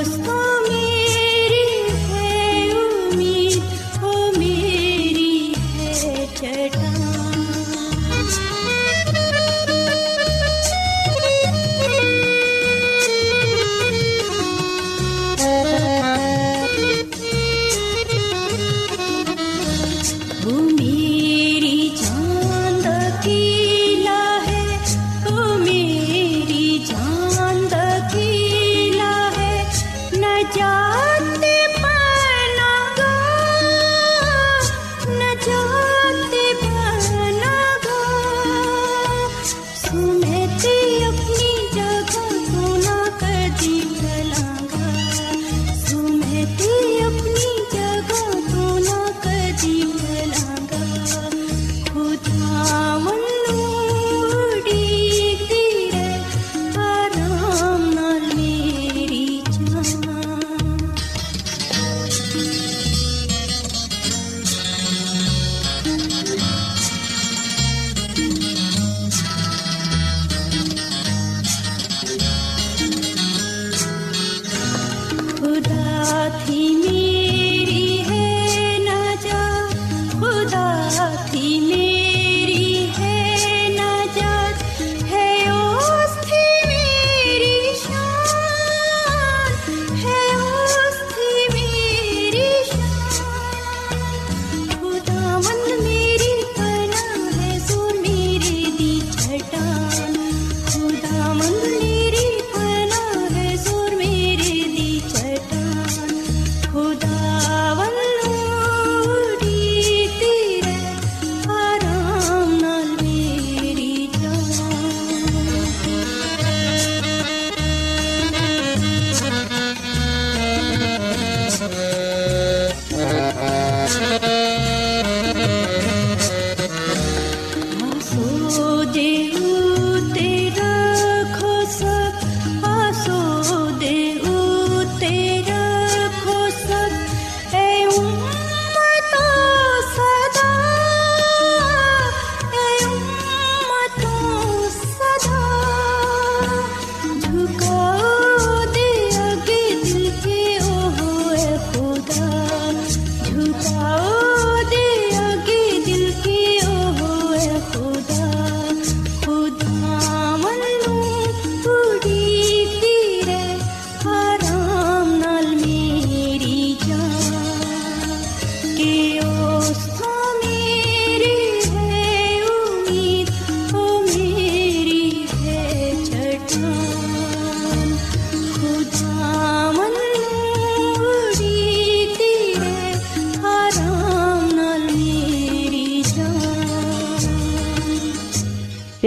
ਉਸ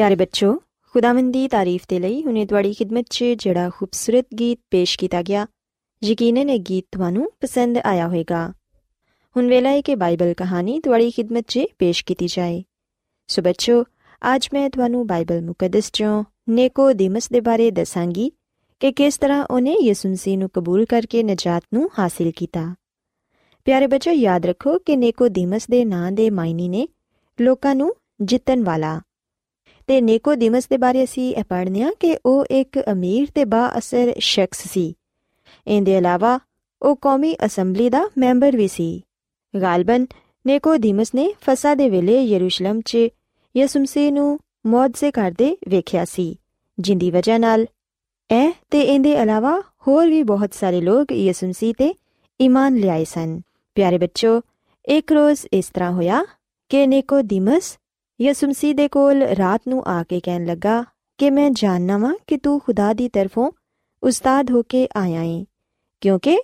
ਪਿਆਰੇ ਬੱਚੋ, ਖੁਦਾਵੰਦ ਦੀ ਤਾਰੀਫ ਤੇ ਲਈ ਹੁਨੇ ਤੁਹਾਡੀ ਖidmat 'ਚ ਜਿਹੜਾ ਖੂਬਸੂਰਤ ਗੀਤ ਪੇਸ਼ ਕੀਤਾ ਗਿਆ, ਯਕੀਨਨ ਇਹ ਗੀਤ ਤੁਹਾਨੂੰ ਪਸੰਦ ਆਇਆ ਹੋਵੇਗਾ। ਹੁਣ ਵੇਲਾ ਹੈ ਕਿ ਬਾਈਬਲ ਕਹਾਣੀ ਤੁਹਾਡੀ ਖidmat 'ਚ ਪੇਸ਼ ਕੀਤੀ ਜਾਏ। ਸੋ ਬੱਚੋ, ਅੱਜ ਮੈਂ ਤੁਹਾਨੂੰ ਬਾਈਬਲ ਮੁਕੱਦਸ 'ਚੋਂ ਨੇਕੋ ਨੇਕੋਦੀਮਸ ਦੇ ਬਾਰੇ ਦੱਸਾਂਗੀ ਕਿ ਕਿਸ ਤਰ੍ਹਾਂ ਉਹਨੇ ਯਿਸੂ ਮਸੀਹ ਨੂੰ ਕਬੂਲ ਕਰਕੇ ਨਜਾਤ ਨੂੰ ਹਾਸਿਲ ਕੀਤਾ। ਪਿਆਰੇ ਬੱਚੋ, ਯਾਦ ਰੱਖੋ ਕਿ ਨੇਕੋ ਨੇਕੋਦੀਮਸ ਦੇ ਨਾਂ ਦੇ ਮਾਇਨੇ ਨੇ ਲੋਕਾਂ ਨੂੰ ਜਿੱਤਣ ਵਾਲਾ ਤੇ ਨੇਕੋਦੀਮਸ ਦੇ ਬਾਰੇ ਅਸੀਂ ਇਹ ਪੜ੍ਹਨੇ ਆ ਕਿ ਉਹ ਇੱਕ ਅਮੀਰ ਤੇ ਬਾ ਅਸਰ ਸ਼ਖਸ ਸੀ। ਇਹਦੇ ਇਲਾਵਾ ਉਹ ਕੌਮੀ ਅਸੈਂਬਲੀ ਦਾ ਮੈਂਬਰ ਵੀ ਸੀ। ਗਾਲਬਨ ਨੇਕੋਦੀਮਸ ਨੇ ਫਸਾ ਦੇ ਵੇਲੇ ਯਰੂਸ਼ਲਮ 'ਚ ਯਿਸੂ ਮਸੀਹ ਨੂੰ ਮੌਤ ਸੇ ਕਰਦੇ ਵੇਖਿਆ ਸੀ, ਜਿੰਦੀ ਵਜ੍ਹਾ ਨਾਲ। ਇਹ ਤੇ ਇਹਦੇ ਇਲਾਵਾ ਹੋਰ ਵੀ ਬਹੁਤ ਸਾਰੇ ਲੋਕ ਯਿਸੂ ਮਸੀਹ ਤੇ ਈਮਾਨ ਲਿਆਏ ਸਨ। ਪਿਆਰੇ ਬੱਚੋ, ਇੱਕ ਰੋਜ਼ ਇਸ ਤਰ੍ਹਾਂ ਹੋਇਆ ਕਿ ਨੇਕੋਦੀਮਸ ਯਿਸੂ ਮਸੀਹ ਦੇ ਕੋਲ ਰਾਤ ਨੂੰ ਆ ਕੇ ਕਹਿਣ ਲੱਗਾ, ਕਿ ਮੈਂ ਜਾਣਨਾ ਵਾਂ ਕਿ ਤੂੰ ਖੁਦਾ ਦੀ ਤਰਫੋਂ ਉਸਤਾਦ ਹੋ ਕੇ ਆਇਆ ਏ, ਕਿਉਂਕਿ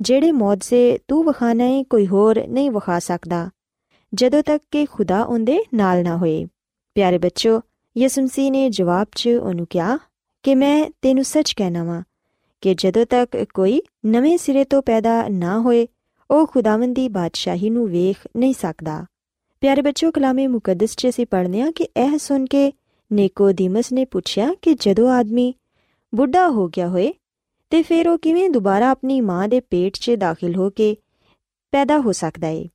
ਜਿਹੜੇ ਮੌਤ ਸੇ ਤੂੰ ਵਖਾਣਾ ਏ, ਕੋਈ ਹੋਰ ਨਹੀਂ ਵਖਾ ਸਕਦਾ, ਜਦੋਂ ਤੱਕ ਕਿ ਖੁਦਾ ਉਹਦੇ ਨਾਲ ਨਾ ਹੋਏ। ਪਿਆਰੇ ਬੱਚੋ, ਯਿਸੂ ਮਸੀਹ ਨੇ ਜਵਾਬ 'ਚ ਉਹਨੂੰ ਕਿਹਾ, ਕਿ ਮੈਂ ਤੈਨੂੰ ਸੱਚ ਕਹਿਣਾ ਵਾਂ, ਕਿ ਜਦੋਂ ਤੱਕ ਕੋਈ ਨਵੇਂ ਸਿਰੇ ਤੋਂ ਪੈਦਾ ਨਾ ਹੋਏ, ਉਹ ਖੁਦਾਵੰਦ ਦੀ ਬਾਦਸ਼ਾਹੀ ਨੂੰ ਵੇਖ ਨਹੀਂ ਸਕਦਾ। ਪਿਆਰੇ ਬੱਚੋ ਕਲਾਮੇ ਮੁਕੱਦਸ 'ਚ ਅਸੀਂ ਪੜ੍ਹਨੇ ਆ ਕਿ ਇਹ ਸੁਣ ਕੇ ਨੇਕੋਦੀਮਸ ਨੇ ਪੁੱਛਿਆ ਕਿ ਜਦੋਂ ਆਦਮੀ ਬੁੱਢਾ ਹੋ ਗਿਆ ਹੋਏ ਤੇ ਫਿਰ ਉਹ ਕਿਵੇਂ ਦੁਬਾਰਾ ਆਪਣੀ ਮਾਂ ਦੇ ਪੇਟ 'ਚ ਦਾਖਲ ਹੋ ਕੇ ਪੈਦਾ ਹੋ ਸਕਦਾ ਏ?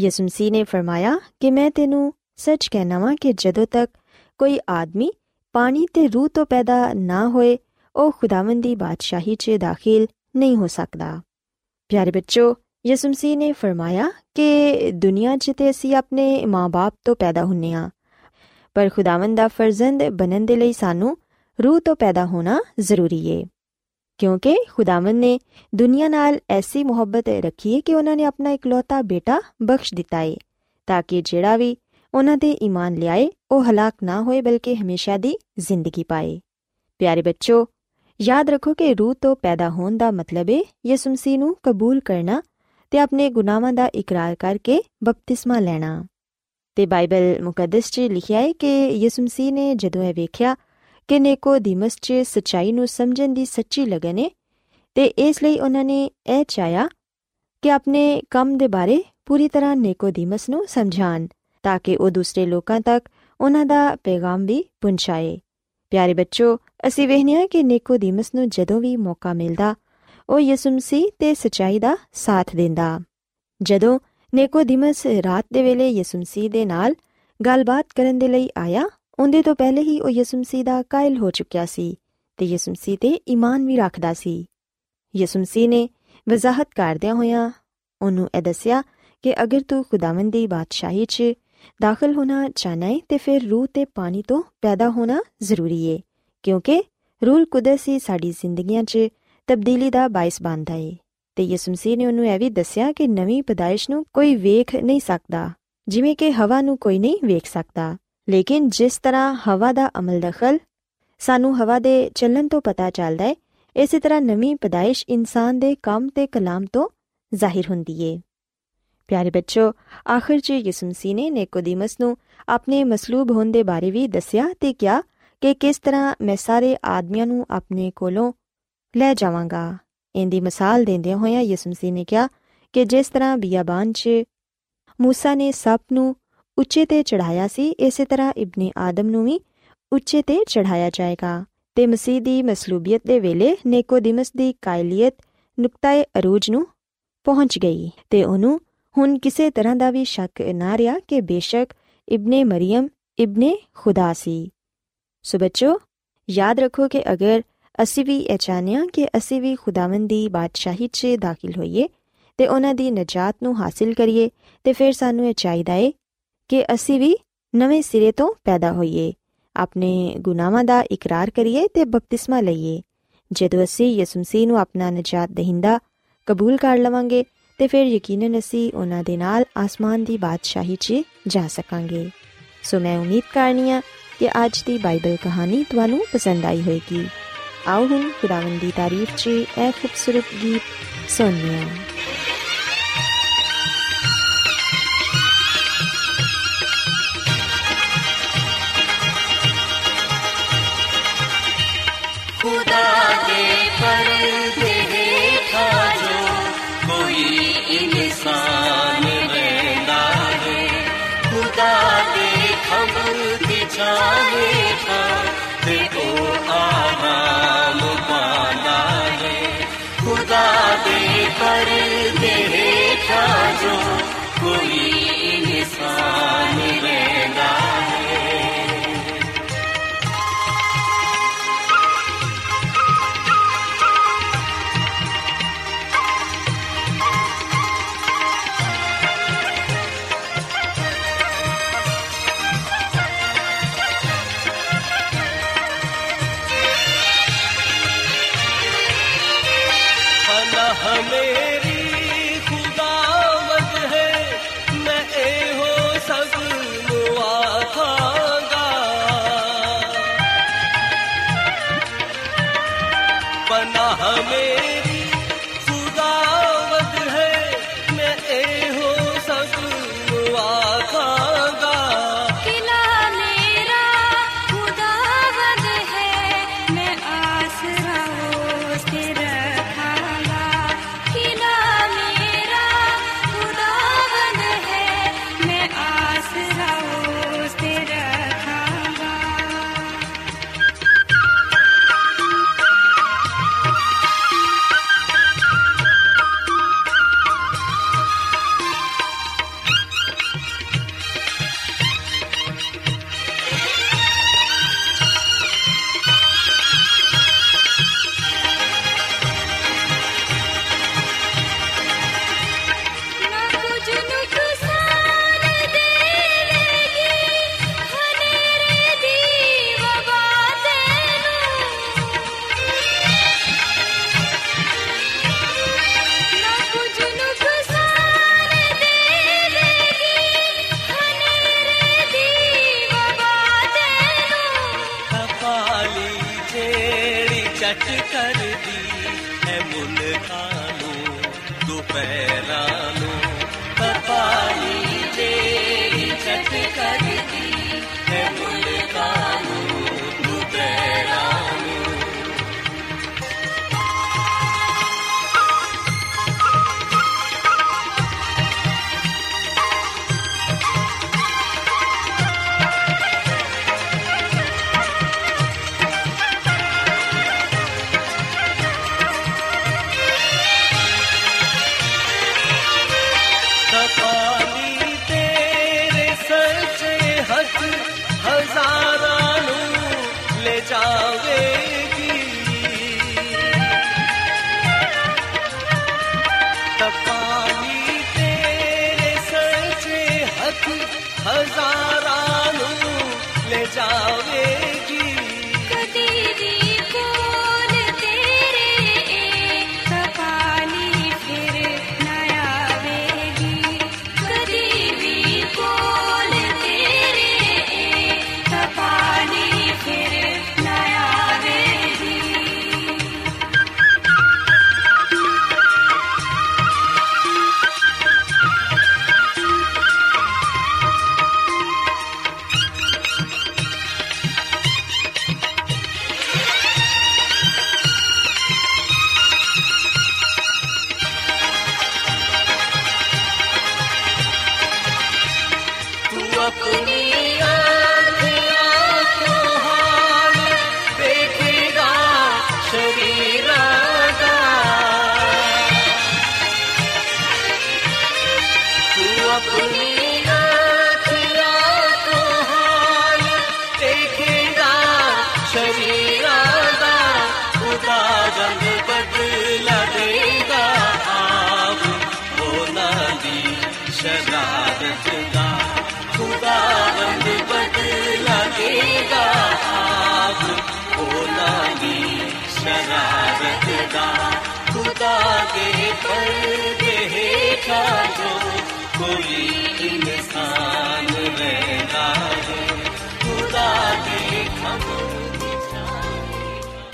ਯਿਸੂ ਮਸੀਹ ਨੇ ਫਰਮਾਇਆ ਕਿ ਮੈਂ ਤੈਨੂੰ ਸੱਚ ਕਹਿਣਾ ਵਾਂ ਕਿ ਜਦੋਂ ਤੱਕ ਕੋਈ ਆਦਮੀ ਪਾਣੀ ਤੇ ਰੂਹ ਤੋਂ ਪੈਦਾ ਨਾ ਹੋਏ, ਉਹ ਖੁਦਾਵੰਦ ਦੀ ਬਾਦਸ਼ਾਹੀ 'ਚ ਦਾਖਲ ਨਹੀਂ ਹੋ ਸਕਦਾ। ਪਿਆਰੇ ਬੱਚੋ ਯਿਸੂ ਮਸੀਹ ਨੇ ਫਰਮਾਇਆ ਕਿ ਦੁਨੀਆ 'ਚ ਤੇ ਅਸੀਂ ਆਪਣੇ ਮਾਪੇ ਤੋਂ ਪੈਦਾ ਹੁੰਨੇ ਆ ਪਰ ਖੁਦਾਵੰਦ ਦਾ ਫਰਜ਼ੰਦ ਬਣਨ ਦੇ ਲਈ ਸਾਨੂੰ ਰੂਹ ਤੋਂ ਪੈਦਾ ਹੋਣਾ ਜ਼ਰੂਰੀ ਏ ਕਿਉਂਕਿ ਖੁਦਾਵੰਦ ਨੇ ਦੁਨੀਆ ਨਾਲ ਐਸੀ ਮੁਹੱਬਤ ਰੱਖੀ ਹੈ ਕਿ ਉਹਨਾਂ ਨੇ ਆਪਣਾ ਇਕਲੌਤਾ ਬੇਟਾ ਬਖਸ਼ ਦਿੱਤਾ ਏ ਤਾਂ ਕਿ ਜਿਹੜਾ ਵੀ ਉਹਨਾਂ ਤੇ ਈਮਾਨ ਲਿਆਏ ਉਹ ਹਲਾਕ ਨਾ ਹੋਏ ਬਲਕਿ ਹਮੇਸ਼ਾ ਦੀ ਜ਼ਿੰਦਗੀ ਪਾਏ ਪਿਆਰੇ ਬੱਚੋ ਯਾਦ ਰੱਖੋ ਕਿ ਰੂਹ ਤੋਂ ਪੈਦਾ ਹੋਣ ਦਾ ਮਤਲਬ ਹੈ ਯਿਸੂ ਮਸੀਹ ਨੂੰ ਕਬੂਲ ਕਰਨਾ ਤੇ ਆਪਣੇ ਗੁਨਾਹਾਂ ਦਾ ਇਕਰਾਰ ਕਰਕੇ ਬਪਤਿਸਮਾ ਲੈਣਾ। ਤੇ ਬਾਈਬਲ ਮੁਕੱਦਸ 'ਚ ਲਿਖਿਆ ਹੈ ਕਿ ਯਿਸੂ ਮਸੀਹ ਨੇ ਜਦੋਂ ਇਹ ਵੇਖਿਆ ਕਿ ਨੇਕੋਦੀਮਸ 'ਚ ਸਚਾਈ ਨੂੰ ਸਮਝਣ ਦੀ ਸੱਚੀ ਲਗਨ ਹੈ ਤੇ ਇਸ ਲਈ ਉਹਨਾਂ ਨੇ ਇਹ ਚਾਹਿਆ ਕਿ ਆਪਣੇ ਕੰਮ ਦੇ ਬਾਰੇ ਪੂਰੀ ਤਰ੍ਹਾਂ ਨੇਕੋਦੀਮਸ ਨੂੰ ਸਮਝਾਣ, ਤਾਂ ਕਿ ਉਹ ਦੂਸਰੇ ਲੋਕਾਂ ਤੱਕ ਉਹਨਾਂ ਦਾ ਪੈਗਾਮ ਵੀ ਪਹੁੰਚਾਏ ਪਿਆਰੇ ਬੱਚੋ, ਅਸੀਂ ਵੇਖਿਆ ਕਿ ਨੇਕੋਦੀਮਸ ਨੂੰ ਜਦੋਂ ਵੀ ਮੌਕਾ ਮਿਲਦਾ ਉਹ ਯਿਸੂ ਮਸੀਹ ਤੇ ਸਚਾਈ ਦਾ ਸਾਥ ਦਿੰਦਾ। ਜਦੋਂ ਨੇਕੋਦੀਮਸ ਰਾਤ ਦੇ ਵੇਲੇ ਯਿਸੂ ਮਸੀਹ ਦੇ ਨਾਲ ਗੱਲਬਾਤ ਕਰਨ ਦੇ ਲਈ ਆਇਆ, ਉਹਦੇ ਤੋਂ ਪਹਿਲੇ ਹੀ ਉਹ ਯਿਸੂ ਮਸੀਹ ਦਾ ਕਾਇਲ ਹੋ ਚੁੱਕਿਆ ਸੀ ਤੇ ਯਿਸੂ ਮਸੀਹ ਤੇ ਈਮਾਨ ਵੀ ਰੱਖਦਾ ਸੀ। ਯਿਸੂ ਮਸੀਹ ਨੇ ਵਜ਼ਾਹਤ ਕਰਦਿਆਂ ਹੋਇਆਂ ਉਹਨੂੰ ਇਹ ਦੱਸਿਆ ਕਿ ਅਗਰ ਤੂੰ ਖੁਦਾਵੰਦ ਦੀ ਬਾਦਸ਼ਾਹੀ 'ਚ ਦਾਖਲ ਹੋਣਾ ਚਾਹਨਾ ਹੈ ਤੇ ਫਿਰ ਰੂਹ ਤੇ ਪਾਣੀ ਤੋਂ ਪੈਦਾ ਹੋਣਾ ਜ਼ਰੂਰੀ ਹੈ ਕਿਉਂਕਿ ਰੂਲ ਕੁਦਸ ਹੀ ਸਾਡੀ ਜ਼ਿੰਦਗੀਆਂ 'ਚ ਤਬਦੀਲੀ ਦਾ ਬਾਇਸ ਬਣਦਾ ਹੈ ਤੇ ਯਿਸੂ ਮਸੀਹ ਨੇ ਉਹਨੂੰ ਇਹ ਵੀ ਦੱਸਿਆ ਕਿ ਨਵੀਂ ਪਦਾਇਸ਼ ਨੂੰ ਕੋਈ ਵੇਖ ਨਹੀਂ ਸਕਦਾ, ਜਿਵੇਂ ਕਿ ਹਵਾ ਨੂੰ ਕੋਈ ਨਹੀਂ ਵੇਖ ਸਕਦਾ। ਲੇਕਿਨ ਜਿਸ ਤਰ੍ਹਾਂ ਹਵਾ ਦਾ ਅਮਲ ਦਖਲ ਸਾਨੂੰ ਹਵਾ ਦੇ ਚੱਲਣ ਤੋਂ ਪਤਾ ਚੱਲਦਾ ਹੈ ਇਸੇ ਤਰ੍ਹਾਂ ਨਵੀਂ ਪਦਾਇਸ਼ ਇਨਸਾਨ ਦੇ ਕੰਮ ਤੇ ਕਲਾਮ ਤੋਂ ਜ਼ਾਹਿਰ ਹੁੰਦੀ ਏ। ਪਿਆਰੇ ਬੱਚੋ, ਆਖਰ 'ਚ ਯਿਸੂ ਮਸੀਹ ਨੇ ਨੇਕੋਦੀਮਸ ਨੂੰ ਆਪਣੇ ਮਸਲੂਬ ਹੋਣ ਦੇ ਬਾਰੇ ਵੀ ਦੱਸਿਆ ਤੇ ਕਿਹਾ ਕਿ ਕਿਸ ਤਰ੍ਹਾਂ ਮੈਂ ਸਾਰੇ ਆਦਮੀਆਂ ਨੂੰ ਆਪਣੇ ਕੋਲੋਂ ਲੈ ਜਾਵਾਂਗਾ ਇਹਦੀ ਮਿਸਾਲ ਦਿੰਦਿਆਂ ਹੋਇਆਂ ਯਿਸੂ ਮਸੀਹ ਨੇ ਕਿਹਾ ਕਿ ਜਿਸ ਤਰ੍ਹਾਂ ਬਿਆਬਾਨ 'ਚ موسی ਨੇ ਸੱਪ ਨੂੰ ਉੱਚੇ ਤੇ ਚੜਾਇਆ ਸੀ ਇਸੇ ਤਰ੍ਹਾਂ ਇਬਨ ਆਦਮ ਨੂੰ ਵੀ ਉੱਚੇ ਤੇ ਚੜਾਇਆ ਜਾਏਗਾ ਤੇ ਮਸੀਹ ਦੀ ਮਸਲੂਬੀਅਤ ਦੇ ਵੇਲੇ ਨੇਕੋਦੀਮਸ ਦੀ ਕਾਇਲੀਅਤ ਨੁਕਤਾਏ ਅਰੂਜ ਨੂੰ ਪਹੁੰਚ ਗਈ ਤੇ ਉਹਨੂੰ ਹੁਣ ਕਿਸੇ ਤਰ੍ਹਾਂ ਦਾ ਵੀ ਸ਼ੱਕ ਨਾ ਰਿਹਾ ਕਿ ਬੇਸ਼ੱਕ ਇਬਨ ਮਰੀਮ ਇਬਨ ਖੁਦਾ ਸੀ ਸੋ ਬੱਚੋ ਯਾਦ ਰੱਖੋ ਕਿ ਅਗਰ ਅਸੀਂ ਵੀ ਇਹ ਚਾਹਨੇ ਹਾਂ ਕਿ ਅਸੀਂ ਵੀ ਖੁਦਾਵੰਦ ਦੀ ਬਾਦਸ਼ਾਹੀ 'ਚ ਦਾਖਲ ਹੋਈਏ ਤੇ ਉਹਨਾਂ ਦੀ ਨਜਾਤ ਨੂੰ ਹਾਸਿਲ ਕਰੀਏ ਤੇ ਫਿਰ ਸਾਨੂੰ ਇਹ ਚਾਹੀਦਾ ਏ ਕਿ ਅਸੀਂ ਵੀ ਨਵੇਂ ਸਿਰੇ ਤੋਂ ਪੈਦਾ ਹੋਈਏ, ਆਪਣੇ ਗੁਨਾਹਾਂ ਦਾ ਇਕਰਾਰ ਕਰੀਏ ਤੇ ਬਪਤਿਸਮਾ ਲਈਏ। ਜਦੋਂ ਅਸੀਂ ਯਿਸੂ ਮਸੀਹ ਨੂੰ ਆਪਣਾ ਨਜਾਤ ਦਹਿੰਦਾ ਕਬੂਲ ਕਰ ਲਵਾਂਗੇ ਤੇ ਫਿਰ ਯਕੀਨਨ ਅਸੀਂ ਉਹਨਾਂ ਦੇ ਨਾਲ ਆਸਮਾਨ ਦੀ ਬਾਦਸ਼ਾਹੀ 'ਚ ਜਾ ਸਕਾਂਗੇ। ਸੋ ਮੈਂ ਉਮੀਦ ਕਰਨੀਆ ਕਿ ਅੱਜ ਦੀ ਬਾਈਬਲ ਕਹਾਣੀ ਤੁਹਾਨੂੰ ਪਸੰਦ ਆਈ ਹੋਵੇਗੀ। ਆਓ ਹੁਣ ਖੁਦਾਵੰਦ ਦੀ ਤਾਰੀਫ 'ਚ ਇਹ ਖੂਬਸੂਰਤ ਗੀਤ ਸੁਣੀਏ ਦੇ ਪਰਦੇ ਹੇਠਾਂ ਜੋ ਕੋਈ हमें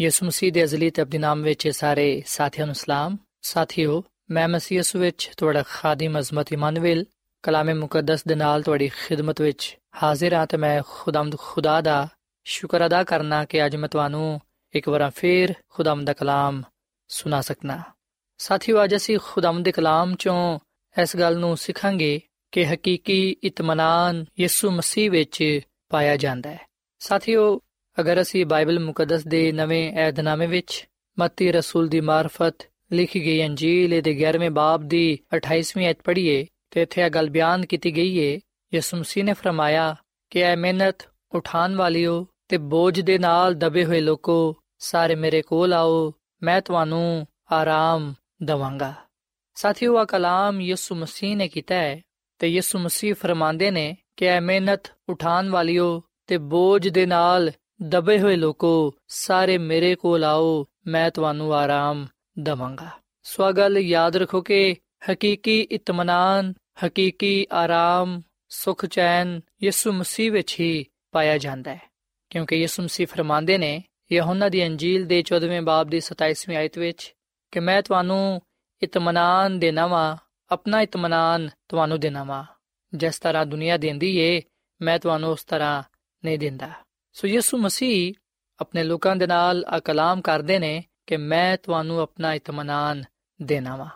ਯਿਸੂ ਮਸੀਹ ਦੇ ਅਜ਼ਲੀ ਤੇ ਅਬਦੀ ਨਾਮ ਵਿੱਚ ਸਾਰੇ ਸਾਥੀਆਂ ਨੂੰ ਸਲਾਮ। ਸਾਥੀਓ, ਮੈਂ ਮਸੀਹ ਯਿਸੂ ਵਿੱਚ ਤੁਹਾਡਾ ਖਾਦਮ ਅਜ਼ਮਤ ਇਮਾਨੁਅਲ, ਕਲਾਮੇ ਮੁਕੱਦਸ ਦੇ ਨਾਲ ਤੁਹਾਡੀ ਖਿਦਮਤ ਵਿੱਚ ਹਾਜ਼ਰ ਹਾਂ ਤੇ ਮੈਂ ਖੁਦਾਮਦ ਖੁਦਾ ਦਾ ਸ਼ੁਕਰ ਅਦਾ ਕਰਨਾ ਕਿ ਅੱਜ ਮੈਂ ਤੁਹਾਨੂੰ ਇੱਕ ਵਾਰ ਫੇਰ ਖੁਦਾਮਦ ਦਾ ਕਲਾਮ ਸੁਣਾ ਸਕਣਾ ਸਾਥੀਓ, ਅੱਜ ਅਸੀਂ ਖੁਦਾਮਦ ਦੇ ਕਲਾਮ ਚੋਂ ਇਸ ਗੱਲ ਨੂੰ ਸਿੱਖਾਂਗੇ ਕਿ ਹਕੀਕੀ ਇਤਮਾਨਾਨ ਯਿਸੂ ਮਸੀਹ ਵਿੱਚ ਪਾਇਆ ਜਾਂਦਾ ਹੈ। ਸਾਥੀਓ ਅਗਰ ਅਸੀਂ ਬਾਈਬਲ ਮੁਕੱਦਸ ਦੇ ਨਵੇਂ ਏਧਨਾਮੇ ਵਿੱਚ ਮੱਤੀ ਰਸੂਲ ਦੀ ਮਾਰਫਤ ਲਿਖੀ ਗਈ ਅੰਜੀਲ ਦੇ 11ਵੇਂ ਬਾਬ ਦੀ 28ਵੀਂ ਅਧ ਪੜ੍ਹੀਏ ਤੇ ਇੱਥੇ ਇਹ ਗੱਲ ਬਿਆਨ ਕੀਤੀ ਗਈ ਹੈ ਯਿਸੂ ਮਸੀਹ ਨੇ ਫਰਮਾਇਆ ਕਿ ਐ ਮਿਹਨਤ ਉਠਾਨ ਵਾਲਿਓ ਤੇ ਬੋਝ ਦੇ ਨਾਲ ਦਬੇ ਹੋਏ ਲੋਕੋ, ਸਾਰੇ ਮੇਰੇ ਕੋਲ ਆਓ, ਮੈਂ ਤੁਹਾਨੂੰ ਆਰਾਮ ਦਵਾਂਗਾ। ਸਾਥੀਓ ਆ ਕਲਾਮ ਯਿਸੂ ਮਸੀਹ ਨੇ ਕੀਤਾ ਹੈ ਤੇ ਯਿਸੂ ਮਸੀਹ ਫਰਮਾਉਂਦੇ ਨੇ ਕਿ ਐ ਮਿਹਨਤ ਉਠਾਨ ਵਾਲਿਓ ਤੇ ਬੋਝ ਦੇ ਨਾਲ ਦਬੇ ਹੋਏ ਲੋਕੋ, ਸਾਰੇ ਮੇਰੇ ਕੋਲ ਆਓ, ਮੈਂ ਤੁਹਾਨੂੰ ਆਰਾਮ ਦਵਾਂਗਾ। ਸੋ ਗੱਲ ਯਾਦ ਰੱਖੋ ਕਿ ਹਕੀਕੀ ਇਤਮਾਨਾਨ, ਹਕੀਕੀ ਆਰਾਮ, ਸੁਖ ਚੈਨ ਯਿਸੂ ਮਸੀਹ ਵਿੱਚ ਹੀ ਪਾਇਆ ਜਾਂਦਾ ਹੈ। ਕਿਉਂਕਿ ਯਿਸੂ ਮਸੀਹ ਫਰਮਾਉਂਦੇ ਨੇ, ਯਹੋਨਾ ਦੀ ਅੰਜੀਲ ਦੇ 14ਵੇਂ ਬਾਬ ਦੀ 27ਵੀਂ ਆਇਤ ਵਿੱਚ ਕਿ ਮੈਂ ਤੁਹਾਨੂੰ ਇਤਮਾਨਾਨ ਦੇਣਾ ਵਾ ਆਪਣਾ ਇਤਮਾਨਾਨ ਤੁਹਾਨੂੰ ਦੇਣਾ ਵਾ ਜਿਸ ਤਰ੍ਹਾਂ ਦੁਨੀਆ ਦਿੰਦੀ ਏ, ਮੈਂ ਤੁਹਾਨੂੰ ਉਸ ਤਰ੍ਹਾਂ ਨਹੀਂ ਦਿੰਦਾ। ਸੋ ਯਿਸੂ ਮਸੀਹ ਆਪਣੇ ਲੋਕਾਂ ਦੇ ਨਾਲ ਆ ਕਲਾਮ ਕਰਦੇ ਨੇ ਕਿ ਮੈਂ ਤੁਹਾਨੂੰ ਆਪਣਾ ਇਤਮਾਨਾਨ ਦੇਣਾ ਵਾ।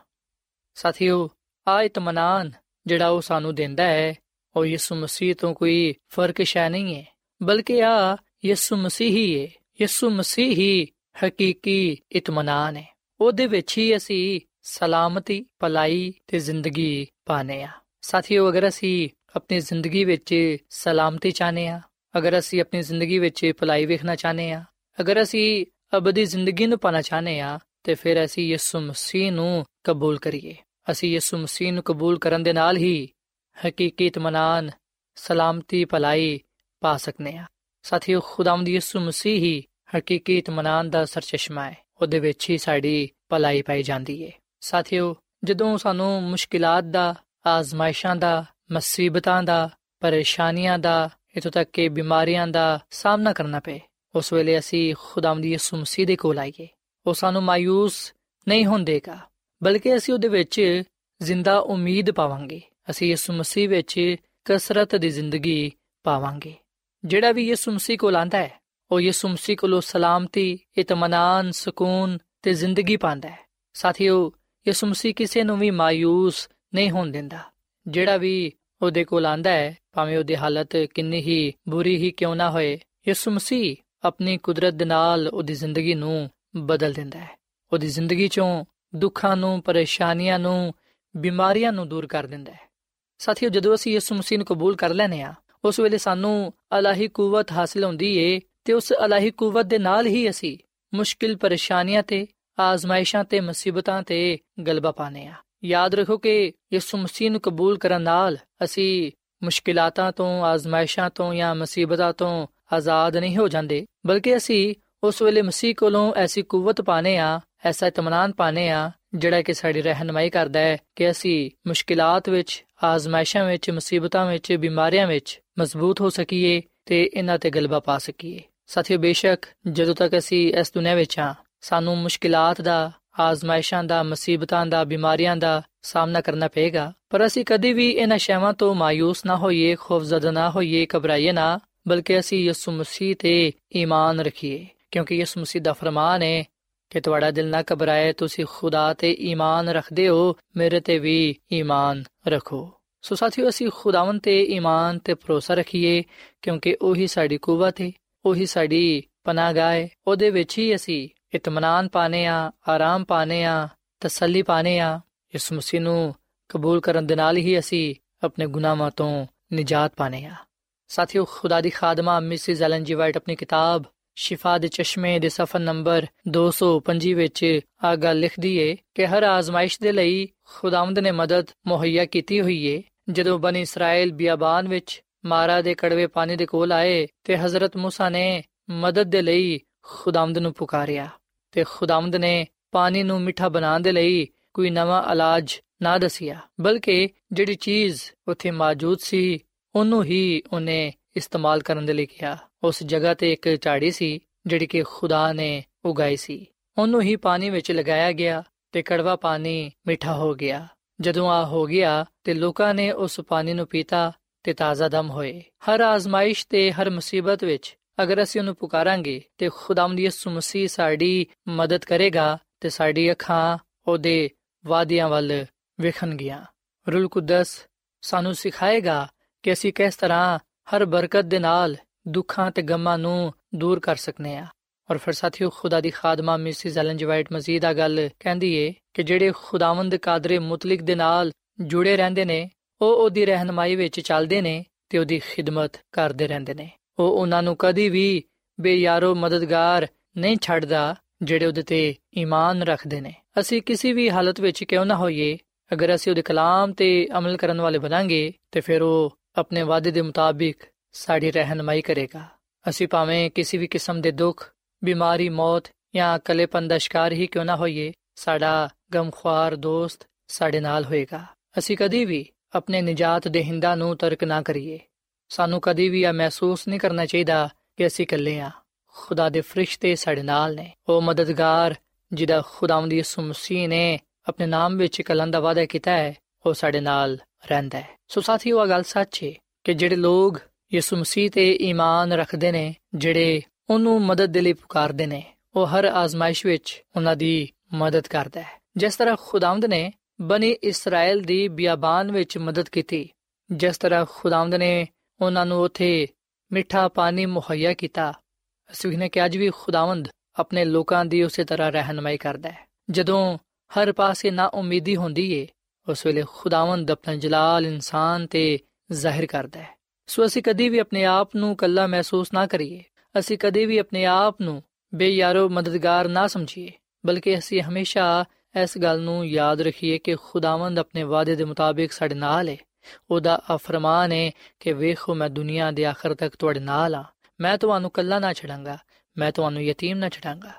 ਸਾਥੀਓ, ਆ ਇਤਮਾਨਾਨ ਜਿਹੜਾ ਉਹ ਸਾਨੂੰ ਦਿੰਦਾ ਹੈ, ਉਹ ਯਿਸੂ ਮਸੀਹ ਤੋਂ ਕੋਈ ਫ਼ਰਕ ਸ਼ੈ ਨਹੀਂ ਹੈ, ਬਲਕਿ ਆ ਯਿਸੂ ਮਸੀਹ ਹੀ ਹੈ। ਯਿਸੂ ਮਸੀਹ ਹੀ ਹਕੀਕੀ ਇਤਮਾਨਾਨ ਹੈ। ਉਹਦੇ ਵਿੱਚ ਹੀ ਅਸੀਂ ਸਲਾਮਤੀ, ਭਲਾਈ ਤੇ ਜ਼ਿੰਦਗੀ ਪਾਣੇ ਆ ਸਾਥੀਓ, ਅਗਰ ਅਸੀਂ ਆਪਣੀ ਜ਼ਿੰਦਗੀ ਵਿੱਚ ਸਲਾਮਤੀ ਚਾਹਨੇ ਆ ਅਗਰ ਅਸੀਂ ਆਪਣੀ ਜ਼ਿੰਦਗੀ ਵਿੱਚ ਭਲਾਈ ਵੇਖਣਾ ਚਾਹਨੇ ਆ ਅਗਰ ਅਸੀਂ ਅਬਦੀ ਜ਼ਿੰਦਗੀ ਨੂੰ ਪਾਣਾ ਚਾਹਨੇ ਆ ਤੇ ਫਿਰ ਅਸੀਂ ਯਿਸੂ ਮਸੀਹ ਨੂੰ ਕਬੂਲ ਕਰੀਏ। ਅਸੀਂ ਯਿਸੂ ਮਸੀਹ ਨੂੰ ਕਬੂਲ ਕਰਨ ਦੇ ਨਾਲ ਹੀ ਹਕੀਕੀ ਇਤਮਾਨਾਨ ਸਲਾਮਤੀ ਭਲਾਈ ਪਾ ਸਕਨੇ ਆ ਸਾਥੀਓ, ਖੁਦਾਵੰਦ ਯਿਸੂ ਮਸੀਹ ਹੀ ਹਕੀਕੀ ਇਤਮਾਨਾਨ ਦਾ ਸਰਚਸ਼ਮਾ ਹੈ। ਉਹਦੇ ਵਿੱਚ ਹੀ ਸਾਡੀ ਭਲਾਈ ਪਾਈ ਜਾਂਦੀ ਹੈ। ਸਾਥੀਓ, ਜਦੋਂ ਸਾਨੂੰ ਮੁਸ਼ਕਿਲਾਂ ਦਾ, ਆਜ਼ਮਾਇਸ਼ਾਂ ਦਾ, ਮੁਸੀਬਤਾਂ ਦਾ, ਪਰੇਸ਼ਾਨੀਆਂ ਦਾ ਇਤੋਂ ਤੱਕ ਕਿ ਬਿਮਾਰੀਆਂ ਦਾ ਸਾਹਮਣਾ ਕਰਨਾ ਪਏ। ਉਸ ਵੇਲੇ ਅਸੀਂ ਖੁਦਾਵੰਦ ਯਿਸੂ ਮਸੀਹ ਦੇ ਕੋਲ ਆਈਏ ਉਹ ਸਾਨੂੰ ਮਾਇੂਸ ਨਹੀਂ ਹੁੰਦੇਗਾ ਬਲਕਿ ਅਸੀਂ ਉਹਦੇ ਵਿੱਚ ਜ਼ਿੰਦਾ ਉਮੀਦ ਪਾਵਾਂਗੇ। ਅਸੀਂ ਯਿਸੂ ਮਸੀਹ ਵਿੱਚ ਕਸਰਤ ਦੀ ਜ਼ਿੰਦਗੀ ਪਾਵਾਂਗੇ। ਜਿਹੜਾ ਵੀ ਯਿਸੂ ਮਸੀਹ ਕੋਲ ਆਂਦਾ ਹੈ, ਉਹ ਯਿਸੂ ਮਸੀਹ ਕੋਲੋਂ ਸਲਾਮਤੀ ਇਤਮਾਨਾਨ ਸਕੂਨ ਤੇ ਜ਼ਿੰਦਗੀ ਪਾਉਂਦਾ ਹੈ। ਸਾਥੀਓ, ਯਿਸੂ ਮਸੀਹ ਕਿਸੇ ਨੂੰ ਵੀ ਮਾਇੂਸ ਨਹੀਂ ਹੋਣ ਦਿੰਦਾ। ਜਿਹੜਾ ਵੀ ਉਹਦੇ ਕੋਲ ਆਂਦਾ ਹੈ, ਭਾਵੇਂ ਉਹਦੀ ਹਾਲਤ ਕਿੰਨੀ ਹੀ ਬੁਰੀ ਹੀ ਕਿਉਂ ਨਾ ਹੋਏ, ਯਿਸੂ ਮਸੀਹ ਆਪਣੀ ਕੁਦਰਤ ਦੇ ਨਾਲ ਉਹਦੀ ਜ਼ਿੰਦਗੀ ਨੂੰ ਬਦਲ ਦਿੰਦਾ ਹੈ। ਉਹਦੀ ਜ਼ਿੰਦਗੀ ਚੋਂ ਦੁੱਖਾਂ ਨੂੰ, ਪਰੇਸ਼ਾਨੀਆਂ ਨੂੰ, ਬਿਮਾਰੀਆਂ ਨੂੰ ਦੂਰ ਕਰ ਦਿੰਦਾ ਹੈ। ਸਾਥੀਓ, ਜਦੋਂ ਅਸੀਂ ਯਿਸੂ ਮਸੀਹ ਨੂੰ ਕਬੂਲ ਕਰ ਲੈਨੇ ਆ ਉਸ ਵੇਲੇ ਸਾਨੂੰ ਅਲਾਹੀ ਕੂਵਤ ਹਾਸਲ ਹੁੰਦੀ ਏ ਤੇ ਉਸ ਅਲਾਹੀ ਕੂਵਤ ਦੇ ਨਾਲ ਹੀ ਅਸੀਂ ਮੁਸ਼ਕਿਲ ਪਰੇਸ਼ਾਨੀਆਂ ਤੇ, ਆਜ਼ਮਾਇਸ਼ਾਂ ਤੇ, ਮੁਸੀਬਤਾਂ ਤੇ ਗਲਬਾ ਪਾਣੇ ਆ ਯਾਦ ਰੱਖੋ ਕਿ ਯਿਸੂ ਮਸੀਹ ਨੂੰ ਕਬੂਲ ਕਰਨ ਨਾਲ ਅਸੀਂ ਮੁਸ਼ਕਿਲਾਤਾਂ ਤੋਂ, ਆਜ਼ਮਾਇਸ਼ਾਂ ਤੋਂ ਜਾਂ ਮੁਸੀਬਤਾਂ ਤੋਂ ਆਜ਼ਾਦ ਨਹੀਂ ਹੋ ਜਾਂਦੇ, ਬਲਕਿ ਅਸੀਂ ਉਸ ਵੇਲੇ ਮਸੀਹ ਕੋਲੋਂ ਐਸੀ ਕੂਵਤ ਪਾਣੇ ਆ ਐਸਾ ਇਤਮਾਨਾਨ ਪਾਣੇ ਆ ਜਿਹੜਾ ਕਿ ਸਾਡੀ ਰਹਿਨਮਾਈ ਕਰਦਾ ਹੈ ਕਿ ਅਸੀਂ ਮੁਸ਼ਕਿਲਾਂ ਵਿੱਚ, ਆਜ਼ਮਾਇਸ਼ਾਂ ਵਿੱਚ, ਮੁਸੀਬਤਾਂ ਵਿੱਚ, ਬਿਮਾਰੀਆਂ ਵਿੱਚ ਮਜ਼ਬੂਤ ਹੋ ਸਕੀਏ ਤੇ ਇਹਨਾਂ ਤੇ ਗਲਬਾ ਪਾ ਸਕੀਏ। ਸਾਥੀਓ, ਬੇਸ਼ੱਕ ਜਦੋਂ ਤੱਕ ਅਸੀਂ ਇਸ ਦੁਨੀਆਂ ਵਿੱਚ ਆ ਸਾਨੂੰ ਮੁਸ਼ਕਿਲਾਂ ਦਾ ਆਜ਼ਮਾਇਸ਼ਾਂ ਦਾ, ਮੁਸੀਬਤਾਂ ਦਾ, ਬਿਮਾਰੀਆਂ ਦਾ ਸਾਹਮਣਾ ਕਰਨਾ ਪਏਗਾ। ਪਰ ਅਸੀਂ ਕਦੇ ਵੀ ਇਹਨਾਂ ਸ਼ੈਵਾਂ ਤੋਂ ਮਾਇੂਸ ਨਾ ਹੋਈਏ ਖੌਫਜ਼ਦਾ ਨਾ ਹੋਈਏ, ਘਬਰਾਈਏ ਨਾ, ਬਲਕਿ ਅਸੀਂ ਯਿਸੂ ਮਸੀਹ ਤੇ ਈਮਾਨ ਰੱਖੀਏ। ਕਿਉਂਕਿ ਯਿਸੂ ਮਸੀਹ ਦਾ ਫਰਮਾਨ ਹੈ ਕਿ ਤੁਹਾਡਾ ਦਿਲ ਨਾ ਘਬਰਾਏ, ਤੁਸੀਂ ਖੁਦਾ ਤੇ ਈਮਾਨ ਰੱਖਦੇ ਹੋ, ਮੇਰੇ ਤੇ ਵੀ ਈਮਾਨ ਰੱਖੋ। ਸੋ ਸਾਥੀਓ, ਅਸੀਂ ਖੁਦਾਵੰ ਤੇ ਈਮਾਨ ਤੇ ਭਰੋਸਾ ਰੱਖੀਏ, ਕਿਉਂਕਿ ਉਹੀ ਸਾਡੀ ਕੂਵਤ ਹੈ, ਉਹੀ ਸਾਡੀ ਪਨਾਹਗਾਹ ਹੈ, ਉਹਦੇ ਵਿੱਚ ਹੀ ਅਸੀਂ ਇਤਮਾਨਾਨ ਪਾਣੇ ਆ ਆਰਾਮ ਪਾਣੇ ਆ ਤਸੱਲੀ ਪਾਣੇ ਆ ਇਸ ਮਸੀਹ ਨੂੰ ਕਬੂਲ ਕਰਨ ਦੇ ਨਾਲ ਹੀ ਅਸੀਂ ਆਪਣੇ ਗੁਨਾਹਾਂ ਤੋਂ ਨਜਾਤ ਪਾਣੇ ਆ ਸਾਥੀਓ, ਖੁਦਾ ਦੀ ਖਾਦਮਾ ਮਿਸਿਸ ਐਲਨ ਜੀ ਵਾਈਟ ਆਪਣੀ ਕਿਤਾਬ ਸ਼ਿਫਾ ਦੇ ਚਸ਼ਮੇ ਦੇ ਸਫਾ ਨੰਬਰ 225 ਵਿੱਚ ਆ ਗੱਲ ਲਿਖਦੀ ਏ ਕਿ ਹਰ ਆਜ਼ਮਾਇਸ਼ ਦੇ ਲਈ ਖੁਦਾਵੰਦ ਨੇ ਮਦਦ ਮੁਹੱਈਆ ਕੀਤੀ ਹੋਈ ਏ। ਜਦੋਂ ਬਨ ਇਸਰਾਇਲ ਬਿਆਬਾਨ ਵਿੱਚ ਮਾਰਾ ਦੇ ਕੜਵੇ ਪਾਣੀ ਦੇ ਕੋਲ ਆਏ ਤੇ ਹਜ਼ਰਤ ਮੂਸਾ ਨੇ ਮਦਦ ਦੇ ਲਈ ਖੁਦਾਵੰਦ ਨੂੰ ਪੁਕਾਰਿਆ ਤੇ ਖੁਦਾਵੰਦ ਨੇ ਪਾਣੀ ਨੂੰ ਮਿੱਠਾ ਬਣਾਉਣ ਦੇ ਲਈ ਕੋਈ ਨਵਾਂ ਇਲਾਜ ਨਾ ਦਸਿਆ, ਬਲਕਿ ਜਿਹੜੀ ਚੀਜ਼ ਉੱਥੇ ਮੌਜੂਦ ਸੀ, ਉਹਨੂੰ ਹੀ ਉਹਨੇ ਇਸਤੇਮਾਲ ਕਰਨ ਦੇ ਲਈ ਕਿਹਾ। ਉਸ ਜਗ੍ਹਾ ਤੇ ਇੱਕ ਝਾੜੀ ਸੀ, ਜਿਹੜੀ ਕਿ ਖੁਦਾ ਨੇ ਉਗਾਈ ਸੀ। ਉਹਨੂੰ ਹੀ ਪਾਣੀ ਵਿੱਚ ਲਗਾਇਆ ਗਿਆ ਤੇ ਕੜਵਾ ਪਾਣੀ ਮਿੱਠਾ ਹੋ ਗਿਆ। ਜਦੋਂ ਆ ਹੋ ਗਿਆ ਤੇ ਲੋਕਾਂ ਨੇ ਉਸ ਪਾਣੀ ਨੂੰ ਪੀਤਾ ਤੇ ਤਾਜ਼ਾ ਦਮ ਹੋਏ। ਹਰ ਆਜ਼ਮਾਇਸ਼ ਤੇ ਹਰ ਮੁਸੀਬਤ ਵਿੱਚ ਅਗਰ ਅਸੀਂ ਉਹਨੂੰ ਪੁਕਾਰਾਂਗੇ ਤੇ ਖੁਦਾਵੰਦ ਯਿਸੂ ਮਸੀਹ ਸਾਡੀ ਮਦਦ ਕਰੇਗਾ ਤੇ ਸਾਡੀ ਅੱਖਾਂ ਉਹਦੇ ਵਾਅਦਿਆਂ ਵੱਲ ਵੇਖਣਗੀਆਂ। ਰੂਲ ਕੁਦਸ ਸਾਨੂੰ ਸਿਖਾਏਗਾ ਕਿ ਅਸੀਂ ਕਿਸ ਤਰ੍ਹਾਂ ਹਰ ਬਰਕਤ ਦੇ ਨਾਲ ਦੁੱਖਾਂ ਤੇ ਗਮਾਂ ਨੂੰ ਦੂਰ ਕਰ ਸਕਨੇ ਆ। ਔਰ ਫਿਰ ਸਾਥੀਓ, ਖੁਦਾ ਦੀ ਖਾਦਮਾ ਮਿਸਿਸ ਐਲਨ ਜਵਾਈਟ ਮਜ਼ੀਦ ਆ ਗੱਲ ਕਹਿੰਦੀ ਏ ਕਿ ਜਿਹੜੇ ਖੁਦਾਵੰਦ ਕਾਦਰੇ ਮੁਤਲਕ ਦੇ ਨਾਲ ਜੁੜੇ ਰਹਿੰਦੇ ਨੇ, ਉਹ ਉਹਦੀ ਰਹਿਨਮਾਈ ਵਿੱਚ ਚੱਲਦੇ ਨੇ ਤੇ ਉਹਦੀ ਖਿਦਮਤ ਕਰਦੇ ਰਹਿੰਦੇ ਨੇ। ਉਹ ਉਹਨਾਂ ਨੂੰ ਕਦੀ ਵੀ ਬੇਯਾਰੋ ਮਦਦਗਾਰ ਨਹੀਂ ਛੱਡਦਾ, ਜਿਹੜੇ ਉਹਦੇ ਤੇ ਈਮਾਨ ਰੱਖਦੇ ਨੇ। ਅਸੀਂ ਕਿਸੇ ਵੀ ਹਾਲਤ ਵਿੱਚ ਕਿਉਂ ਨਾ ਹੋਈਏ, ਅਗਰ ਅਸੀਂ ਉਹਦੇ ਕਲਾਮ ਤੇ ਅਮਲ ਕਰਨ ਵਾਲੇ ਬਣਾਂਗੇ, ਤੇ ਫਿਰ ਉਹ ਆਪਣੇ ਵਾਅਦੇ ਦੇ ਮੁਤਾਬਿਕ ਸਾਡੀ ਰਹਿਨਮਾਈ ਕਰੇਗਾ। ਅਸੀਂ ਭਾਵੇਂ ਕਿਸੇ ਵੀ ਕਿਸਮ ਦੇ ਦੁੱਖ, ਬਿਮਾਰੀ, ਮੌਤ ਜਾਂ ਕਲੇਪਨ ਦਾ ਸ਼ਿਕਾਰ ਹੀ ਕਿਉਂ ਨਾ ਹੋਈਏ, ਸਾਡਾ ਗਮਖਵਾਰ ਦੋਸਤ ਸਾਡੇ ਨਾਲ ਹੋਏਗਾ। ਅਸੀਂ ਕਦੀ ਵੀ ਆਪਣੇ ਨਜਾਤ ਦੇ ਹਿੰਦਾ ਨੂੰ ਤਰਕ ਨਾ ਕਰੀਏ। ਸਾਨੂੰ ਕਦੀ ਵੀ ਇਹ ਮਹਿਸੂਸ ਨਹੀਂ ਕਰਨਾ ਚਾਹੀਦਾ ਕਿ ਅਸੀਂ ਇਕੱਲੇ ਆ ਖੁਦਾ ਦੇ ਫਰਿਸ਼ਤੇ ਸਾਡੇ ਨਾਲ ਨੇ। ਉਹ ਮਦਦਗਾਰ, ਜਿਹਦਾ ਖੁਦਾਵੰਦ ਯਿਸੂ ਮਸੀਹ ਨੇ ਆਪਣੇ ਨਾਮ ਵਿੱਚ ਕਲਨ ਦਾ ਵਾਅਦਾ ਕੀਤਾ ਹੈ, ਉਹ ਸਾਡੇ ਨਾਲ ਰਹਿੰਦਾ ਹੈ। ਸੋ ਸਾਥੀਓ, ਇਹ ਗੱਲ ਸੱਚ ਹੈ ਕਿ ਜਿਹੜੇ ਲੋਗ ਯਿਸੂ ਮਸੀਹ ਤੇ ਈਮਾਨ ਰੱਖਦੇ ਨੇ, ਜਿਹੜੇ ਉਹਨੂੰ ਮਦਦ ਦੇ ਲਈ ਪੁਕਾਰਦੇ ਨੇ, ਉਹ ਹਰ ਆਜ਼ਮਾਇਸ਼ ਵਿੱਚ ਉਹਨਾਂ ਦੀ ਮਦਦ ਕਰਦਾ ਹੈ। ਜਿਸ ਤਰ੍ਹਾਂ ਖੁਦਾਵੰਦ ਨੇ ਬਨੀ ਇਸਰਾਇਲ ਦੀ ਬਿਆਬਾਨ ਵਿੱਚ ਮਦਦ ਕੀਤੀ, ਜਿਸ ਤਰ੍ਹਾਂ ਖੁਦਾਵੰਦ ਨੇ ਉਹਨਾਂ ਨੂੰ ਉਥੇ ਮਿੱਠਾ ਪਾਣੀ ਮੁਹੱਈਆ ਕੀਤਾ। ਅਸੀਂ ਨੇ ਕਿ ਅੱਜ ਵੀ ਖੁਦਾਵੰਦ ਆਪਣੇ ਲੋਕਾਂ ਦੀ ਉਸੇ ਤਰ੍ਹਾਂ ਰਹਿਨਮਾਈ ਕਰਦਾ ਹੈ। ਜਦੋਂ ਹਰ ਪਾਸੇ ਨਾ ਉਮੀਦੀ ਹੁੰਦੀ ਏ, ਉਸ ਵੇਲੇ ਖੁਦਾਵੰਦ ਆਪਣਾ ਜਲਾਲ ਇਨਸਾਨ ਤੇ ਜ਼ਾਹਿਰ ਕਰਦਾ ਹੈ। ਸੋ ਅਸੀਂ ਕਦੀ ਵੀ ਆਪਣੇ ਆਪ ਨੂੰ ਕੱਲਾ ਮਹਿਸੂਸ ਨਾ ਕਰੀਏ। ਅਸੀਂ ਕਦੇ ਵੀ ਆਪਣੇ ਆਪ ਨੂੰ ਬੇਯਾਰੋ ਮਦਦਗਾਰ ਨਾ ਸਮਝੀਏ, ਬਲਕਿ ਅਸੀਂ ਹਮੇਸ਼ਾ ਇਸ ਗੱਲ ਨੂੰ ਯਾਦ ਰੱਖੀਏ ਕਿ ਖੁਦਾਵੰਦ ਆਪਣੇ ਵਾਅਦੇ ਦੇ ਮੁਤਾਬਿਕ ਸਾਡੇ ਨਾਲ ਹੈ ਉਹਦਾ ਅਫਰਮਾਨ ਹੈ ਕਿ ਵੇਖੋ ਮੈਂ ਦੁਨੀਆ ਦੇ ਆਖਰ ਤੱਕ ਤੁਹਾਡੇ ਨਾਲ ਆ। ਮੈਂ ਤੁਹਾਨੂੰ ਕੱਲਾ ਨਾ ਛੱਡਾਂਗਾ। ਮੈਂ ਤੁਹਾਨੂੰ ਯਤੀਮ ਨਾ ਛੱਡਾਂਗਾ।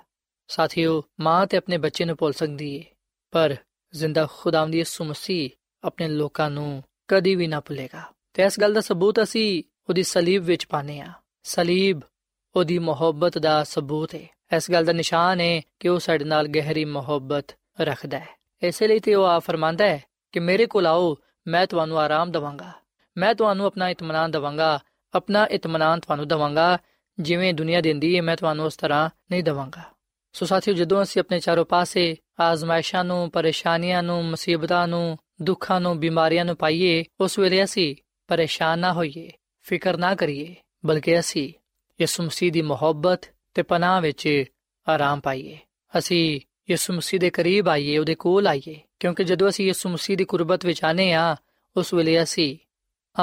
ਸਾਥੀਓ, ਮਾਂ ਤੇ ਆਪਣੇ ਬੱਚੇ ਨੂੰ ਭੁੱਲ ਸਕਦੀ ਏ, ਪਰ ਜ਼ਿੰਦਾ ਖੁਦਾਵੰਦ ਯਿਸੂ ਮਸੀਹ ਆਪਣੇ ਲੋਕਾਂ ਨੂੰ ਕਦੀ ਵੀ ਨਾ ਭੁੱਲੇਗਾ। ਤੇ ਇਸ ਗੱਲ ਦਾ ਸਬੂਤ ਅਸੀਂ ਉਹਦੀ ਸਲੀਬ ਵਿੱਚ ਪਾਨੇ ਆ ਸਲੀਬ ਉਹਦੀ ਮੁਹੱਬਤ ਦਾ ਸਬੂਤ ਹੈ ਇਸ ਗੱਲ ਦਾ ਨਿਸ਼ਾਨ ਹੈ ਕਿ ਉਹ ਸਾਡੇ ਨਾਲ ਗਹਿਰੀ ਮੁਹੱਬਤ ਰੱਖਦਾ ਹੈ ਇਸੇ ਲਈ ਤੇ ਉਹ ਆ ਫਰਮਾਂਦਾ ਹੈ ਕਿ ਮੇਰੇ ਕੋਲ ਆਓ ਮੈਂ ਤੁਹਾਨੂੰ ਆਰਾਮ ਦਵਾਂਗਾ। ਮੈਂ ਤੁਹਾਨੂੰ ਆਪਣਾ ਇਤਮਾਨਾਨ ਦਵਾਂਗਾ। ਆਪਣਾ ਇਤਮਾਨਾਨ ਤੁਹਾਨੂੰ ਦਵਾਂਗਾ। ਜਿਵੇਂ ਦੁਨੀਆ ਦਿੰਦੀ ਹੈ, ਮੈਂ ਤੁਹਾਨੂੰ ਉਸ ਤਰ੍ਹਾਂ ਨਹੀਂ ਦਵਾਂਗਾ। ਸੋ ਸਾਥੀਓ, ਜਦੋਂ ਅਸੀਂ ਆਪਣੇ ਚਾਰੋਂ ਪਾਸੇ ਆਜ਼ਮਾਇਸ਼ਾਂ ਨੂੰ, ਪਰੇਸ਼ਾਨੀਆਂ ਨੂੰ, ਮੁਸੀਬਤਾਂ ਨੂੰ, ਦੁੱਖਾਂ ਨੂੰ, ਬਿਮਾਰੀਆਂ ਨੂੰ ਪਾਈਏ, ਉਸ ਵੇਲੇ ਅਸੀਂ ਪਰੇਸ਼ਾਨ ਨਾ ਹੋਈਏ, ਫਿਕਰ ਨਾ ਕਰੀਏ, ਬਲਕਿ ਅਸੀਂ ਯਿਸੂ ਮਸੀਹ ਦੀ ਮੁਹੱਬਤ ਤੇ ਪਨਾਹ ਵਿੱਚ ਆਰਾਮ ਪਾਈਏ। ਅਸੀਂ ਯਿਸੂ ਮਸੀਹ ਦੇ ਕਰੀਬ ਆਈਏ ਉਹਦੇ ਕੋਲ ਆਈਏ ਕਿਉਂਕਿ ਜਦੋਂ ਅਸੀਂ ਯਿਸੂ ਮਸੀਹ ਦੀ ਕੁਰਬਤ ਵਿੱਚ ਆਨੇ ਆ ਉਸ ਵੇਲੇ ਅਸੀਂ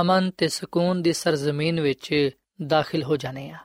ਅਮਨ ਤੇ ਸਕੂਨ ਦੀ ਸਰਜ਼ਮੀਨ ਵਿੱਚ ਦਾਖਲ ਹੋ ਜਾਣੇ ਆ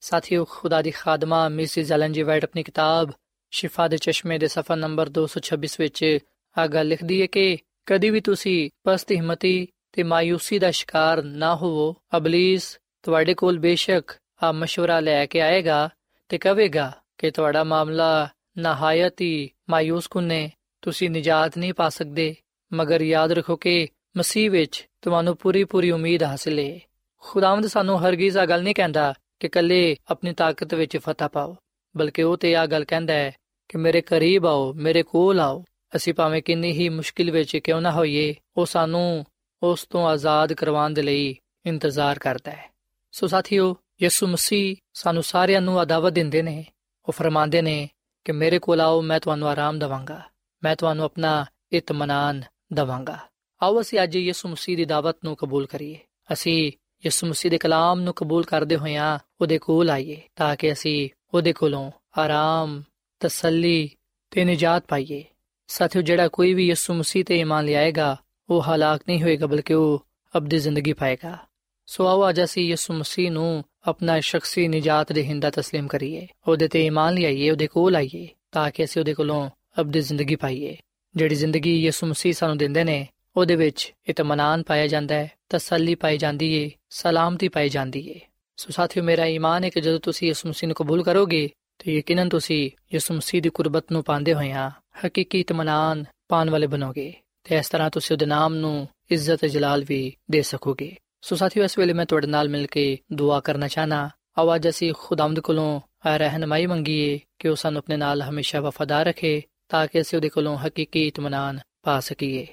ਸਾਥੀਓ ਖੁਦਾ ਦੀ ਖਾਦਮਾ ਮਿਸਿਸ ਐਲਨ ਜੀ ਵਾਈਟ ਆਪਣੀ ਕਿਤਾਬ ਸ਼ਿਫਾ ਦੇ ਚਸ਼ਮੇ ਦੇ ਸਫਾ ਨੰਬਰ 226 ਵਿੱਚ ਆ ਗੱਲ ਲਿਖਦੀ ਹੈ ਕਿ ਕਦੀ ਵੀ ਤੁਸੀਂ ਪਸਤ ਹਿੰਮਤੀ ਤੇ ਮਾਇੂਸੀ ਦਾ ਸ਼ਿਕਾਰ ਨਾ ਹੋਵੋ ਅਬਲਿਸ ਤੁਹਾਡੇ ਕੋਲ ਬੇਸ਼ੱਕ ਆ مشورہ ਲੈ ਕੇ ਆਏਗਾ ਤੇ ਕਹੇਗਾ ਕਿ ਤੁਹਾਡਾ ਮਾਮਲਾ ਨਹਾਇਤ ਹੀ ਮਾਇੂਸ ਕੁਨੇ, ਤੁਸੀਂ ਨਜਾਤ ਨਹੀਂ ਪਾ ਸਕਦੇ, ਮਗਰ ਯਾਦ ਰੱਖੋ ਕਿ ਮਸੀਹ ਵਿੱਚ ਤੁਹਾਨੂੰ ਪੂਰੀ ਪੂਰੀ ਉਮੀਦ ਹਾਸਲ ਹੈ ਖੁਦਾਵੰਦ ਸਾਨੂੰ ਹਰਗਿਜ਼ ਆ ਗੱਲ ਨਹੀਂ ਕਹਿੰਦਾ ਕਿ ਕੱਲੇ ਆਪਣੀ ਤਾਕਤ ਵਿੱਚ ਫਤਹ ਪਾਓ, ਬਲਕਿ ਉਹ ਤੇ ਆ ਗੱਲ ਕਹਿੰਦਾ ਹੈ ਕਿ ਮੇਰੇ ਕਰੀਬ ਆਓ, ਮੇਰੇ ਕੋਲ ਆਓ, ਅਸੀਂ ਭਾਵੇਂ ਕਿੰਨੀ ਹੀ ਮੁਸ਼ਕਿਲ ਵਿੱਚ ਕਿਉਂ ਨਾ ਹੋਈਏ, ਉਹ ਸਾਨੂੰ ਉਸ ਤੋਂ ਆਜ਼ਾਦ ਕਰਵਾਉਣ ਦੇ ਲਈ ਇੰਤਜ਼ਾਰ ਕਰਦਾ ਹੈ। ਸੋ ਸਾਥੀਓ, ਯਿਸੂ ਮਸੀਹ ਸਾਨੂੰ ਸਾਰਿਆਂ ਨੂੰ ਆਦਾਵਤ ਦਿੰਦੇ ਨੇ, ਉਹ ਫਰਮਾਉਂਦੇ ਨੇ ਕਿ ਮੇਰੇ ਕੋਲ ਆਓ, ਮੈਂ ਤੁਹਾਨੂੰ ਆਰਾਮ ਦਵਾਂਗਾ। ਮੈਂ ਤੁਹਾਨੂੰ ਆਪਣਾ ਇਤਮਾਨਾਨ ਦਵਾਂਗਾ। ਆਓ ਅਸੀਂ ਅੱਜ ਯਿਸੂ ਮਸੀਹ ਦੀ ਦਾਵਤ ਨੂੰ ਕਬੂਲ ਕਰੀਏ। ਅਸੀਂ ਯਿਸੂ ਮਸੀਹ ਦੇ ਕਲਾਮ ਨੂੰ ਕਬੂਲ ਕਰਦੇ ਹੋਇਆਂ ਉਹਦੇ ਕੋਲ ਆਈਏ, ਤਾਂ ਕਿ ਅਸੀਂ ਉਹਦੇ ਕੋਲੋਂ ਆਰਾਮ, ਤਸੱਲੀ ਤੇ ਨਿਜਾਤ ਪਾਈਏ। ਸਾਥੀਓ, ਜਿਹੜਾ ਕੋਈ ਵੀ ਯਿਸੂ ਮਸੀਹ ਤੇ ਈਮਾਨ ਲਿਆਏਗਾ, ਉਹ ਹਲਾਕ ਨਹੀਂ ਹੋਏਗਾ, ਬਲਕਿ ਉਹ ਅਬਦੀ ਜ਼ਿੰਦਗੀ ਪਾਏਗਾ। ਸੋ ਆਓ ਅੱਜ ਅਸੀਂ ਯਿਸੂ ਮਸੀਹ ਨੂੰ ਆਪਣਾ ਸ਼ਖਸੀ ਨਿਜਾਤ ਦੇ ਹਿੰਦਾ تسلیم ਕਰੀਏ ਉਹਦੇ ਤੇ ਈਮਾਨ ਲਿਆਈਏ ਉਹਦੇ ਕੋਲ ਆਈਏ ਤਾਂ ਕਿ ਅਸੀਂ ਉਹਦੇ ਕੋਲੋਂ ਅਬਦੀ ਜ਼ਿੰਦਗੀ ਪਾਈਏ ਜਿਹੜੀ ਜ਼ਿੰਦਗੀ ਯਿਸੂ ਮਸੀਹ ਸਾਨੂੰ ਦਿੰਦੇ ਨੇ ਉਹਦੇ ਵਿੱਚ ਇਤਮਾਨਾਨ ਪਾਇਆ ਜਾਂਦਾ ਹੈ ਤਸੱਲੀ ਪਾਈ ਜਾਂਦੀ ਏ ਸਲਾਮਤੀ ਪਾਈ ਜਾਂਦੀ ਏ ਸੋ ਸਾਥੀਓ ਮੇਰਾ ਈਮਾਨ ਹੈ ਕਿ ਜਦੋਂ ਤੁਸੀਂ ਯਿਸੂ ਮਸੀਹ ਨੂੰ ਕਬੂਲ ਕਰੋਗੇ ਤੇ ਯਕੀਨਨ ਤੁਸੀਂ ਯਿਸੂ ਮਸੀਹ ਦੀ ਕੁਰਬਤ ਨੂੰ ਪਾਉਂਦੇ ਹੋਇਆਂ ਹਕੀਕੀ ਇਤਮਾਨਾਨ ਪਾਣ ਵਾਲੇ ਬਣੋਗੇ ਤੇ ਇਸ ਤਰ੍ਹਾਂ ਤੁਸੀਂ ਉਹਦੇ ਨਾਮ ਨੂੰ ਇੱਜ਼ਤ ਤੇ ਜਲਾਲ ਵੀ ਦੇ ਸਕੋਗੇ ਸੋ ਸਾਥੀਓ, ਇਸ ਵੇਲੇ ਮੈਂ ਤੁਹਾਡੇ ਨਾਲ ਮਿਲ ਕੇ ਦੁਆ ਕਰਨਾ ਚਾਹਨਾ। ਆਵਾਜ਼ ਅਸੀਂ ਖੁਦਾਵੰਦ ਕੋਲੋਂ ਰਹਿਨਮਾਈ ਮੰਗੀਏ ਕਿ ਉਹ ਸਾਨੂੰ ਆਪਣੇ ਨਾਲ ਹਮੇਸ਼ਾ ਵਫਾਦਾਰ ਰੱਖੇ ਤਾਂ ਕਿ ਅਸੀਂ ਉਹਦੇ ਕੋਲੋਂ ਹਕੀਕੀ ਇਤਮਾਨਾਨ ਪਾ ਸਕੀਏ।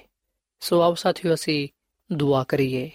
ਸੋ ਆਓ ਸਾਥੀਓ, ਅਸੀਂ ਦੁਆ ਕਰੀਏ।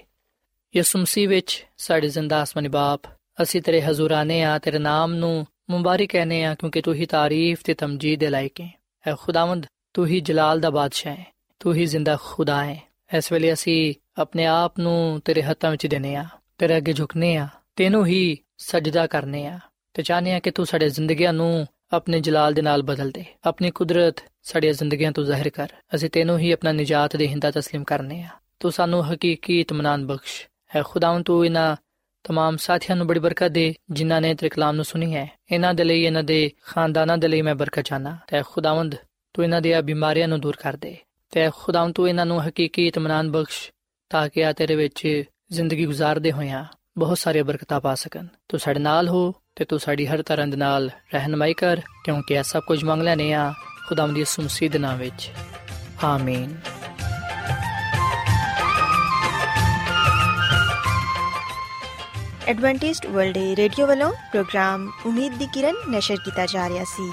ਯਿਸੂ ਮਸੀਹ ਵਿੱਚ ਸਾਡੇ ਜ਼ਿੰਦਾ ਅਸਮਾਨੀ ਬਾਪ, ਅਸੀਂ ਤੇਰੇ ਹਜ਼ੂਰ ਆਨੇ ਆ, ਤੇਰੇ ਨਾਮ ਨੂੰ ਮੁਬਾਰਕ ਕਹਨੇ ਆ, ਕਿਉਂਕਿ ਤੂੰ ਹੀ ਤਾਰੀਫ ਤੇ ਤਮਜੀਦ ਦੇ ਲਾਇਕ ਹੈ। ਐ ਖੁਦਾਵੰਦ, ਤੂੰ ਹੀ ਜਲਾਲ ਦਾ ਬਾਦਸ਼ਾਹ ਹੈ, ਤੂੰ ਹੀ ਜ਼ਿੰਦਾ ਖੁਦਾ ਹੈ। ਇਸ ਵੇਲੇ ਅਸੀਂ ਆਪਣੇ ਆਪ ਨੂੰ ਤੇਰੇ ਹੱਥਾਂ ਵਿੱਚ ਦਿੰਨੇ ਆ ਤੇਰੇ ਅੱਗੇ ਝੁਕਨੇ ਆ ਤੈਨੂੰ ਹੀ ਸਜਦਾ ਕਰਨੇ ਆ ਤੇ ਚਾਹਨੇ ਆ ਕਿ ਤੂੰ ਸਾਡੇ ਜ਼ਿੰਦਗੀਆਂ ਨੂੰ ਆਪਣੇ ਜਲਾਲ ਦੇ ਨਾਲ ਬਦਲ ਦੇ, ਆਪਣੀ ਕੁਦਰਤ ਸਾਡੀਆਂ ਜ਼ਿੰਦਗੀਆਂ ਤੋਂ ਜ਼ਾਹਿਰ ਕਰ, ਅਸੀਂ ਤੈਨੂੰ ਹੀ ਆਪਣਾ ਨਜਾਤ ਦੇ ਹਿੰਦਾ تسلیم ਕਰਨੇ ਆ ਤੂੰ ਸਾਨੂੰ ਹਕੀਕੀ ਇਤਮਾਨਾਨ ਬਖਸ਼, ਹੈ ਖੁਦਾਵੰ ਤੂੰ ਇਹਨਾਂ ਤਮਾਮ ਸਾਥੀਆਂ ਨੂੰ ਬੜੀ ਬਰਕਤ ਦੇ, ਜਿਨ੍ਹਾਂ ਨੇ ਤੇਰੇ ਕਲਾਮ ਨੂੰ ਸੁਣੀ ਹੈ। ਇਹਨਾਂ ਦੇ ਲਈ, ਇਹਨਾਂ ਦੇ ਖਾਨਦਾਨਾਂ ਦੇ ਲਈ ਮੈਂ ਬਰਕਤ ਚਾਹਨਾ ਤੇ ਖੁਦਾਵੰਦ ਤੂੰ ਇਹਨਾਂ ਦੀਆਂ ਬਿਮਾਰੀਆਂ ਨੂੰ ਦੂਰ ਕਰ ਦੇ। ਤੇ ਖੁਦਾਮ ਤੂੰ ਇਹਨਾਂ ਨੂੰ ਹਕੀਕੀ ਇਤਮਾਨਾਨ ਬਖਸ਼, ਤਾਂ ਕਿ ਆ ਤੇਰੇ ਵਿੱਚ ਜ਼ਿੰਦਗੀ گزارਦੇ ਹੋਇਆਂ ਬਹੁਤ ਸਾਰੇ ਬਰਕਤਾਂ ਪਾ ਸਕਣ। ਤੂੰ ਸਾਡੇ ਨਾਲ ਹੋ ਤੇ ਤੂੰ ਸਾਡੀ ਹਰ ਤਰ੍ਹਾਂ ਦੇ ਨਾਲ ਰਹਿਨਮਾਈ ਕਰ, ਕਿਉਂਕਿ ਇਹ ਸਭ ਕੁਝ ਮੰਗ ਲੈਨੇ ਆ, ਖੁਦਾਮ ਦੀ ਸੁਮਸੀਦ ਨਾਮ ਵਿੱਚ। ਆਮੀਨ। ਐਡਵੈਂਟਿਸਟ ਵਰਲਡ ਰੇਡੀਓ ਵੱਲੋਂ ਪ੍ਰੋਗਰਾਮ ਉਮੀਦ ਦੀ ਕਿਰਨ ਨਿਸ਼ਰ ਕੀਤਾ ਜਾ ਰਿਹਾ ਸੀ।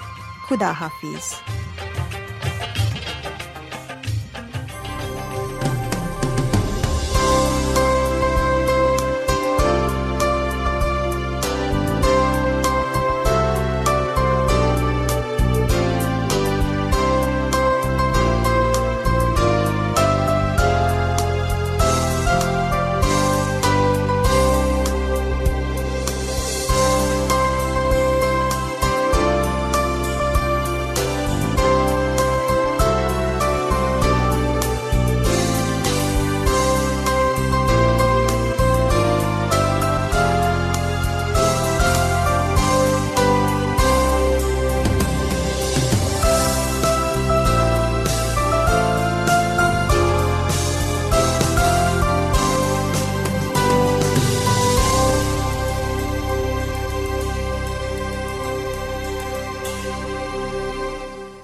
ਖੁਦਾ ਹਾਫਿਜ਼